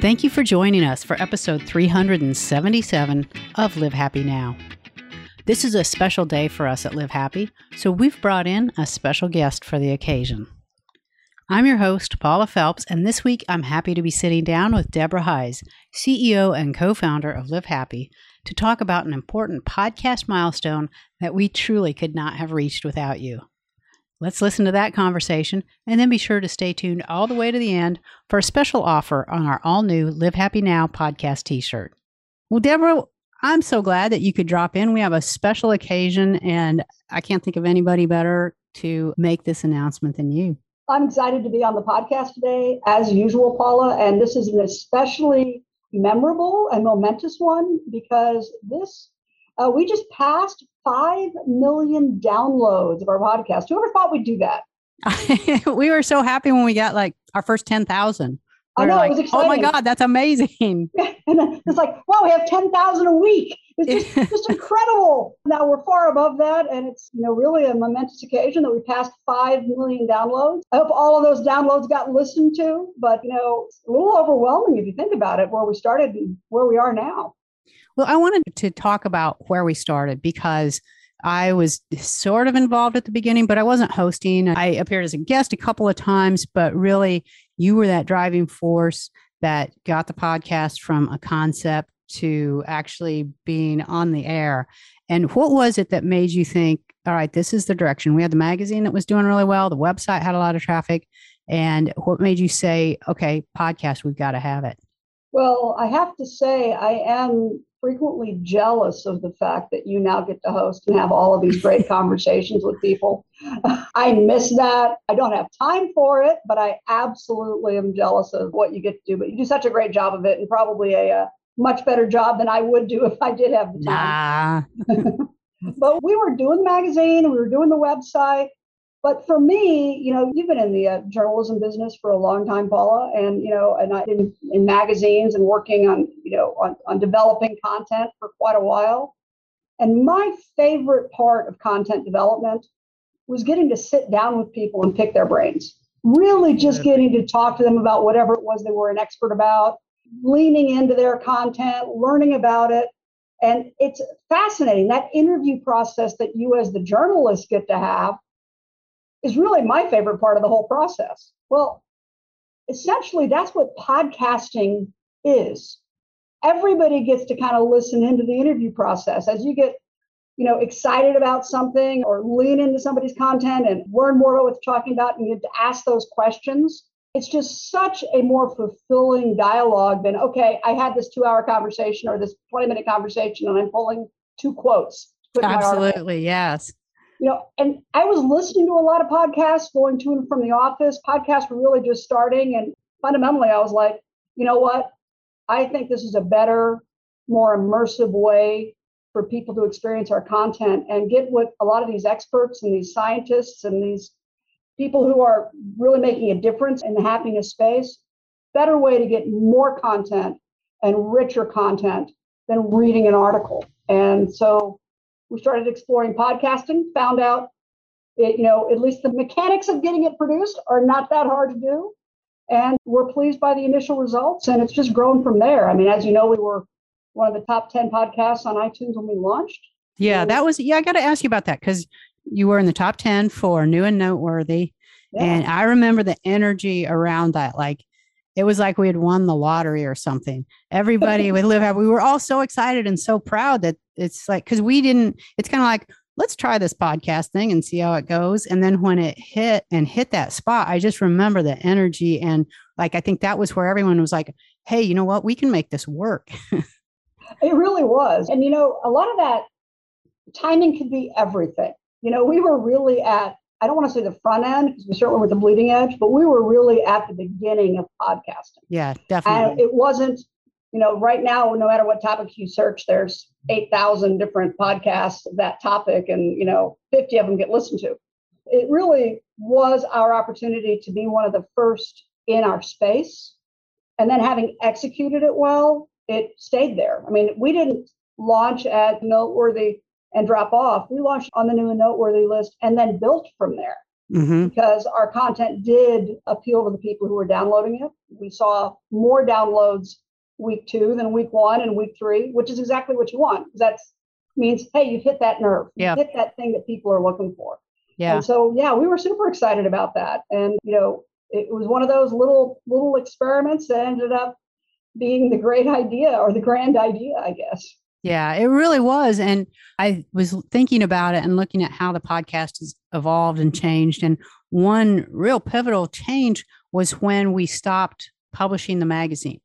Thank you for joining us for episode 377 of Live Happy Now. This is a special day for us at Live Happy, so we've brought in a special guest for the occasion. I'm your host, Paula Felps, and this week I'm happy to be sitting down with Deborah Heisz, CEO and co founder of Live Happy, to talk about an important podcast milestone that we truly could not have reached without you. Let's listen to that conversation and then be sure to stay tuned all the way to the end for a special offer on our all new Live Happy Now podcast t shirt. Well, Deborah, I'm so glad that you could drop in. We have a special occasion, and I can't think of anybody better to make this announcement than you. I'm excited to be on the podcast today, as usual, Paula. And this is an especially memorable and momentous one because this, uh, we just passed 5 million downloads of our podcast. Whoever thought we'd do that? we were so happy when we got like our first 10,000. I know, like, it was exciting. Oh my God, that's amazing. and it's like, wow, we have 10,000 a week. It's just, just incredible. Now we're far above that. And it's, you know, really a momentous occasion that we passed 5 million downloads. I hope all of those downloads got listened to, but, you know, it's a little overwhelming if you think about it, where we started and where we are now. Well, I wanted to talk about where we started because I was sort of involved at the beginning, but I wasn't hosting. I appeared as a guest a couple of times, but really, you were that driving force that got the podcast from a concept to actually being on the air. And what was it that made you think, all right, this is the direction? We had the magazine that was doing really well, the website had a lot of traffic. And what made you say, okay, podcast, we've got to have it? Well, I have to say, I am frequently jealous of the fact that you now get to host and have all of these great conversations with people. I miss that. I don't have time for it, but I absolutely am jealous of what you get to do. But you do such a great job of it and probably a, a much better job than I would do if I did have the time. Nah. but we were doing the magazine we were doing the website but for me, you know, you've been in the uh, journalism business for a long time, Paula, and you know, and I've been in magazines and working on, you know, on, on developing content for quite a while. And my favorite part of content development was getting to sit down with people and pick their brains. Really just getting to talk to them about whatever it was they were an expert about, leaning into their content, learning about it. And it's fascinating that interview process that you as the journalist get to have is really my favorite part of the whole process. Well, essentially, that's what podcasting is. Everybody gets to kind of listen into the interview process as you get, you know, excited about something or lean into somebody's content and learn more about what they're talking about and you get to ask those questions. It's just such a more fulfilling dialogue than, okay, I had this two hour conversation or this 20 minute conversation and I'm pulling two quotes. Absolutely, yes you know, and I was listening to a lot of podcasts going to and from the office. Podcasts were really just starting. And fundamentally, I was like, you know what? I think this is a better, more immersive way for people to experience our content and get what a lot of these experts and these scientists and these people who are really making a difference in the happiness space, better way to get more content and richer content than reading an article. And so we started exploring podcasting, found out it, you know, at least the mechanics of getting it produced are not that hard to do. And we're pleased by the initial results, and it's just grown from there. I mean, as you know, we were one of the top 10 podcasts on iTunes when we launched. Yeah, that was, yeah, I got to ask you about that because you were in the top 10 for new and noteworthy. Yeah. And I remember the energy around that. Like it was like we had won the lottery or something. Everybody would live, we were all so excited and so proud that it's like, cause we didn't, it's kind of like, let's try this podcast thing and see how it goes. And then when it hit and hit that spot, I just remember the energy. And like, I think that was where everyone was like, hey, you know what? We can make this work. it really was. And, you know, a lot of that timing could be everything. You know, we were really at I don't want to say the front end because we certainly were the bleeding edge, but we were really at the beginning of podcasting. Yeah, definitely. And it wasn't, you know, right now, no matter what topic you search, there's 8,000 different podcasts of that topic, and, you know, 50 of them get listened to. It really was our opportunity to be one of the first in our space. And then having executed it well, it stayed there. I mean, we didn't launch at Noteworthy and drop off. We launched on the new and noteworthy list and then built from there. mm-hmm. because our content did appeal to the people who were downloading it. We saw more downloads week two than week one and week three, which is exactly what you want. That means, hey, you've hit that nerve. Yeah. Hit that thing that people are looking for. Yeah. And so, yeah, we were super excited about that. And, you know, it was one of those little, little experiments that ended up being the great idea or the grand idea, I guess. Yeah, it really was. And I was thinking about it and looking at how the podcast has evolved and changed. And one real pivotal change was when we stopped publishing the magazine.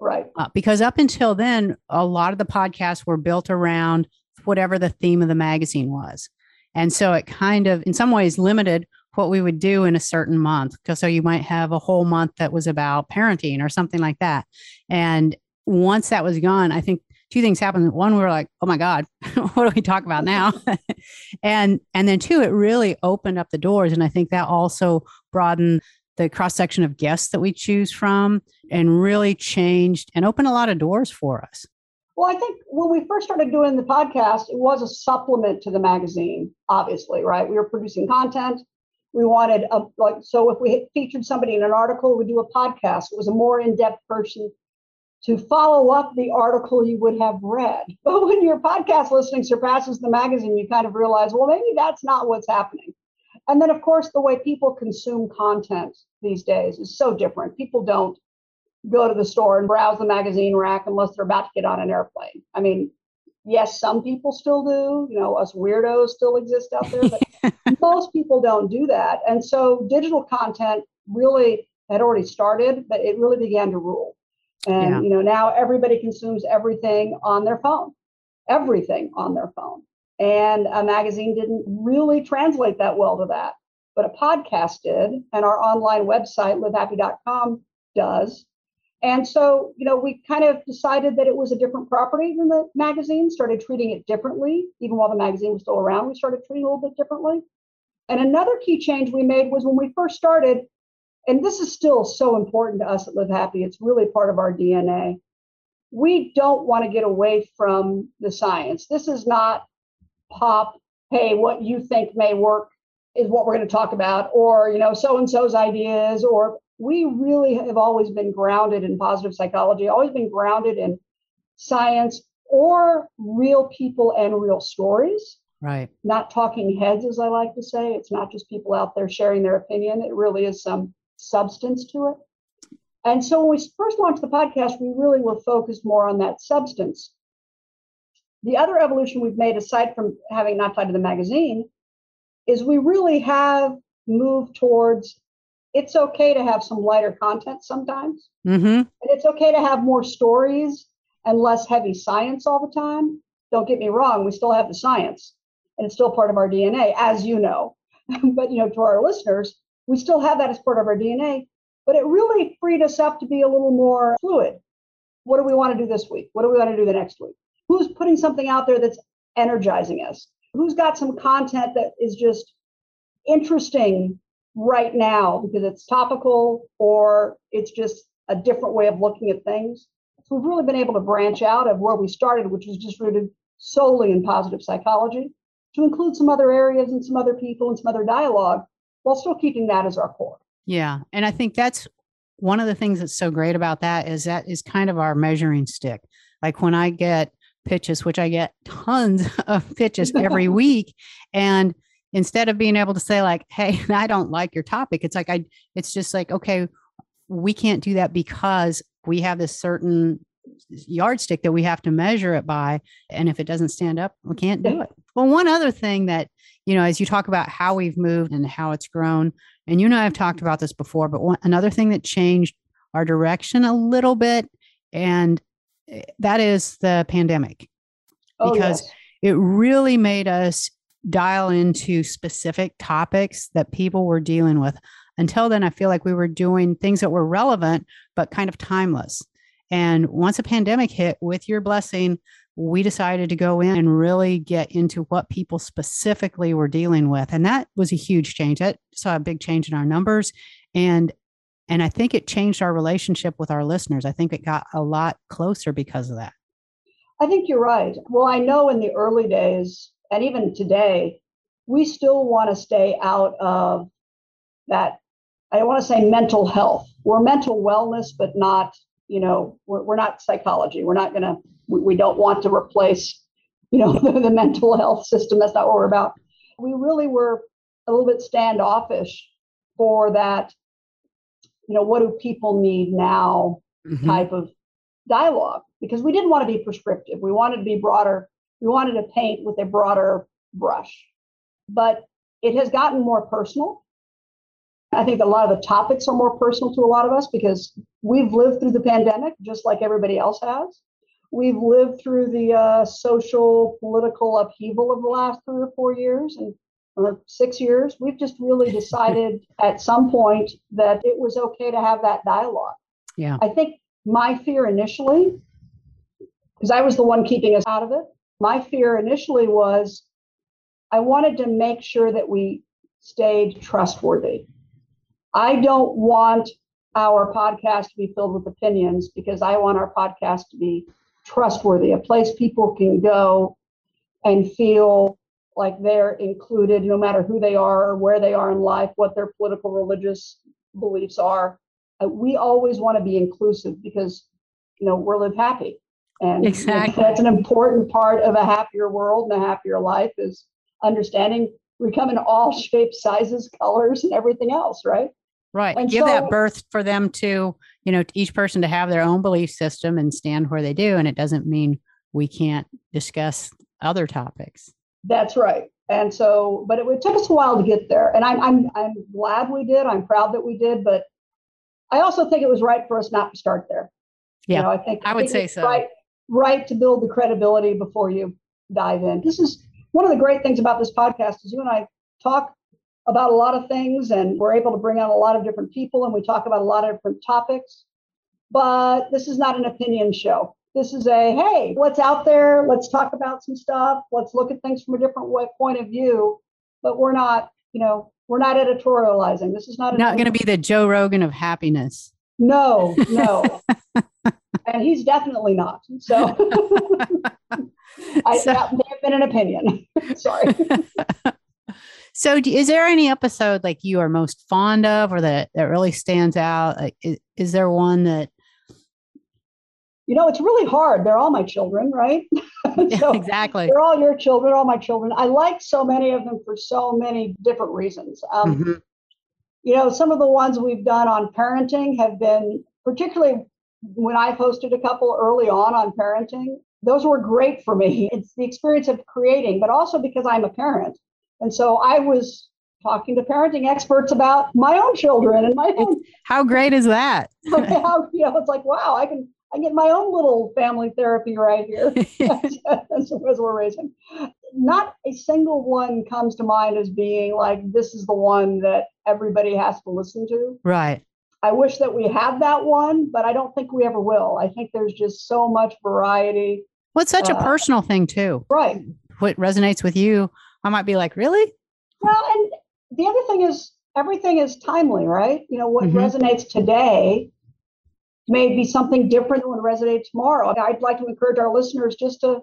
Right. Uh, because up until then, a lot of the podcasts were built around whatever the theme of the magazine was. And so it kind of, in some ways, limited what we would do in a certain month. Because So you might have a whole month that was about parenting or something like that. And once that was gone, I think two things happened. One, we were like, "Oh my God, what do we talk about now?" and and then two, it really opened up the doors, and I think that also broadened the cross section of guests that we choose from, and really changed and opened a lot of doors for us. Well, I think when we first started doing the podcast, it was a supplement to the magazine. Obviously, right? We were producing content. We wanted a like so if we featured somebody in an article, we do a podcast. It was a more in-depth person to follow up the article you would have read. But when your podcast listening surpasses the magazine, you kind of realize, well, maybe that's not what's happening. And then, of course, the way people consume content these days is so different. People don't go to the store and browse the magazine rack unless they're about to get on an airplane. I mean, yes, some people still do. You know, us weirdos still exist out there, but most people don't do that. And so digital content really had already started, but it really began to rule. And yeah. you know, now everybody consumes everything on their phone, everything on their phone. And a magazine didn't really translate that well to that, but a podcast did, and our online website livehappy.com does. And so, you know, we kind of decided that it was a different property than the magazine, started treating it differently. Even while the magazine was still around, we started treating it a little bit differently. And another key change we made was when we first started, and this is still so important to us at Live Happy, it's really part of our DNA. We don't want to get away from the science. This is not pop, hey, what you think may work is what we're going to talk about, or, you know, so and so's ideas, or we really have always been grounded in positive psychology, always been grounded in science or real people and real stories. Right. Not talking heads, as I like to say. It's not just people out there sharing their opinion. It really is some substance to it. And so when we first launched the podcast, we really were focused more on that substance. The other evolution we've made, aside from having not tied to the magazine, is we really have moved towards it's okay to have some lighter content sometimes. Mm-hmm. And it's okay to have more stories and less heavy science all the time. Don't get me wrong, we still have the science and it's still part of our DNA, as you know. but you know, to our listeners, we still have that as part of our DNA, but it really freed us up to be a little more fluid. What do we want to do this week? What do we want to do the next week? Who's putting something out there that's energizing us? Who's got some content that is just interesting right now because it's topical or it's just a different way of looking at things? So we've really been able to branch out of where we started, which was just rooted solely in positive psychology, to include some other areas and some other people and some other dialogue while still keeping that as our core. Yeah. And I think that's one of the things that's so great about that is that is kind of our measuring stick. Like when I get pitches, which I get tons of pitches every week, and instead of being able to say like, "Hey, I don't like your topic," it's like I, it's just like, okay, we can't do that because we have this certain yardstick that we have to measure it by, and if it doesn't stand up, we can't do it. Well, one other thing that you know, as you talk about how we've moved and how it's grown, and you know, I've talked about this before, but one, another thing that changed our direction a little bit, and eh, that is the pandemic, oh, because yes. it really made us dial into specific topics that people were dealing with. Until then, I feel like we were doing things that were relevant, but kind of timeless. And once a pandemic hit, with your blessing, we decided to go in and really get into what people specifically were dealing with. And that was a huge change. That saw a big change in our numbers. And and i think it changed our relationship with our listeners. I think it got a lot closer because of that. I think you're right. Well i know in the early days and even today we still want to stay out of that. I don't want to say mental health. We're mental wellness, but not, you know, we're, we're not psychology. We're not going to, we, we don't want to replace, you know, the, the mental health system. That's not what we're about. We really were a little bit standoffish for that, you know, what do people need now Mhm. type of dialogue because we didn't want to be prescriptive. We wanted to be broader. We wanted to paint with a broader brush. But it has gotten more personal. I think a lot of the topics are more personal to a lot of us because we've lived through the pandemic just like everybody else has. We've lived through the uh, social, political upheaval of the last three or four years and or six years. We've just really decided at some point that it was okay to have that dialogue. Yeah. I think my fear initially, because I was the one keeping us out of it, my fear initially was I wanted to make sure that we stayed trustworthy. I don't want our podcast to be filled with opinions because I want our podcast to be trustworthy, a place people can go and feel like they're included no matter who they are or where they are in life, what their political, religious beliefs are. Uh, we always want to be inclusive because, you know, we're live happy. And Exactly. that's an important part of a happier world and a happier life is understanding we come in all shapes, sizes, colors, and everything else, right? Right. And Give that birth for them to, you know, each person to have their own belief system and stand where they do. And it doesn't mean we can't discuss other topics. That's right. And so, but it, it took us a while to get there. And I'm, I'm, I'm glad we did. I'm proud that we did. But I also think it was right for us not to start there. Yeah, You know, I think I would think say it's so. Right, right to build the credibility before you dive in. This is one of the great things about this podcast is you and I talk about a lot of things and we're able to bring on a lot of different people and we talk about a lot of different topics. But this is not an opinion show. This is a hey, what's out there? Let's talk about some stuff. Let's look at things from a different way, point of view. But we're not, you know, we're not editorializing. This is not Not going to be the Joe Rogan of happiness. no, no. and he's definitely not. So I, So- that may have been an opinion. Sorry. So, is there any episode like you are most fond of, or that that really stands out? Like, is, is there one that You know, it's really hard. They're all my children, right? so exactly? they're all your children, all my children. I like so many of them for so many different reasons. Um, Mhm. you know, some of the ones we've done on parenting have been particularly when I posted a couple early on on parenting. Those were great for me. It's the experience of creating, but also because I'm a parent. And so I was talking to parenting experts about my own children and my own, How great is that? how, you know, it's like, wow, I can, I get my own little family therapy right here as, as we're raising. Not a single one comes to mind as being like, this is the one that everybody has to listen to. right. I wish that we had that one, but I don't think we ever will. I think there's just so much variety. Well, it's such a Uh, personal thing too. Right. What resonates with you, I might be like, really? Well, and the other thing is everything is timely, right? You know, what Mhm. resonates today may be something different than what resonates tomorrow. I'd like to encourage our listeners just to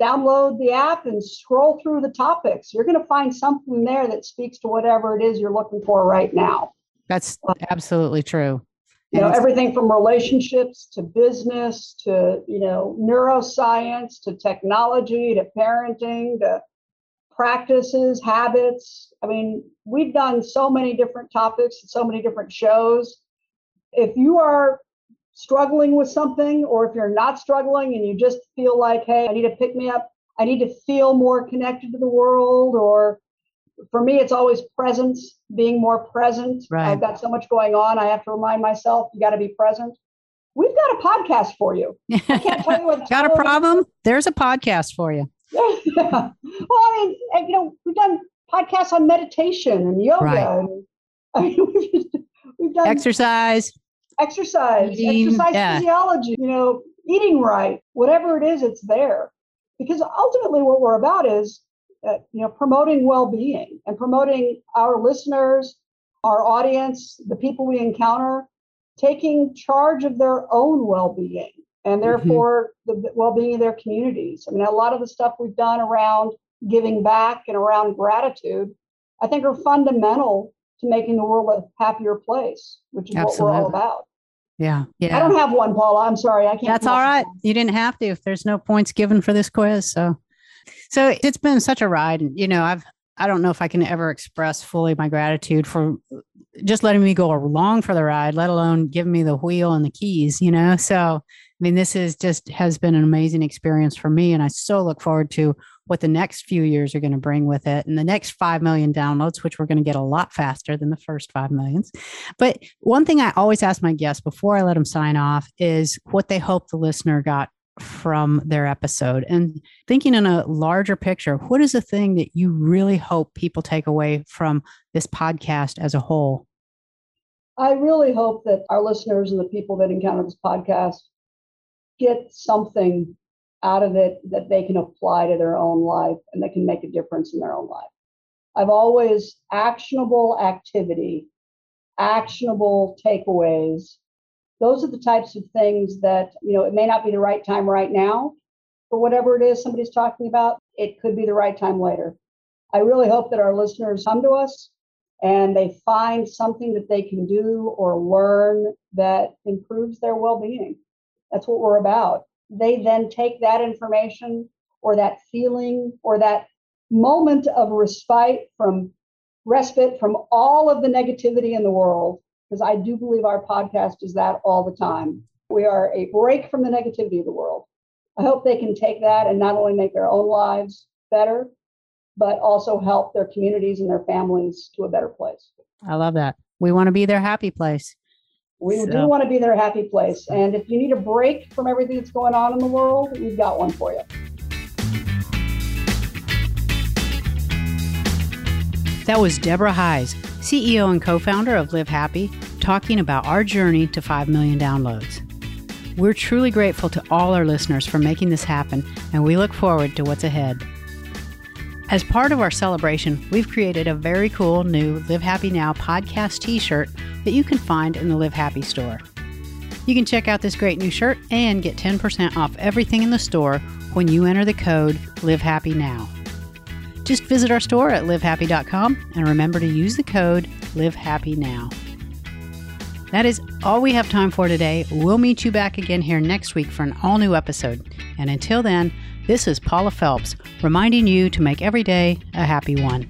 download the app and scroll through the topics. You're going to find something there that speaks to whatever it is you're looking for right now. That's absolutely true. you know And everything from relationships to business to you know neuroscience to technology to parenting to practices habits i mean we've done so many different topics and so many different shows if you are struggling with something or if you're not struggling and you just feel like hey i need to pick me up i need to feel more connected to the world or for me it's always presence being more present Right. i've got so much going on i have to remind myself you got to be present we've got a podcast for you i can't tell you what Got a problem? There's a podcast for you. Yeah, well i mean you know we've done podcasts on meditation and yoga Right. and I mean, we've, just- we've done Exercise. exercise, Eating, exercise yeah. physiology, you know, eating right, whatever it is, it's there. Because ultimately, what we're about is, uh, you know, promoting well-being and promoting our listeners, our audience, the people we encounter, taking charge of their own well-being and mm-hmm. therefore the well-being of their communities. I mean, a lot of the stuff we've done around giving back and around gratitude, I think are fundamental to making the world a happier place, which is Absolutely. what we're all about. Yeah. Yeah. I don't have one, Paula. I'm sorry. I can't. That's all right. You didn't have to if there's no points given for this quiz. So, so it's been such a ride. You know, I've, I don't know if I can ever express fully my gratitude for just letting me go along for the ride, let alone giving me the wheel and the keys, you know? So, mean, this is just has been an amazing experience for me. And I so look forward to what the next few years are going to bring with it and the next 5 million downloads, which we're going to get a lot faster than the first 5 millions. But one thing I always ask my guests before I let them sign off is what they hope the listener got from their episode and thinking in a larger picture what is the thing that you really hope people take away from this podcast as a whole i really hope that our listeners and the people that encounter this podcast get something out of it that they can apply to their own life and that can make a difference in their own life. I've always actionable activity, actionable takeaways. Those are the types of things that, you know, it may not be the right time right now for whatever it is somebody's talking about. It could be the right time later. I really hope that our listeners come to us and they find something that they can do or learn that improves their well being. That's what we're about they then take that information or that feeling or that moment of respite from respite from all of the negativity in the world because I do believe our podcast is that all the time. We are a break from the negativity of the world. I hope they can take that and not only make their own lives better, but also help their communities and their families to a better place. I love that. We want to be their happy place. We so. do want to be their happy place. And if you need a break from everything that's going on in the world, we've got one for you. That was Deborah Heisz, CEO and co founder of Live Happy, talking about our journey to 5 million downloads. We're truly grateful to all our listeners for making this happen, and we look forward to what's ahead. As part of our celebration, we've created a very cool new Live Happy Now podcast t shirt that you can find in the Live Happy store. You can check out this great new shirt and get 10% off everything in the store when you enter the code Live Happy Now. Just visit our store at livehappy.com and remember to use the code Live Happy Now. That is all we have time for today. We'll meet you back again here next week for an all new episode. And until then, this is Paula Felps reminding you to make every day a happy one.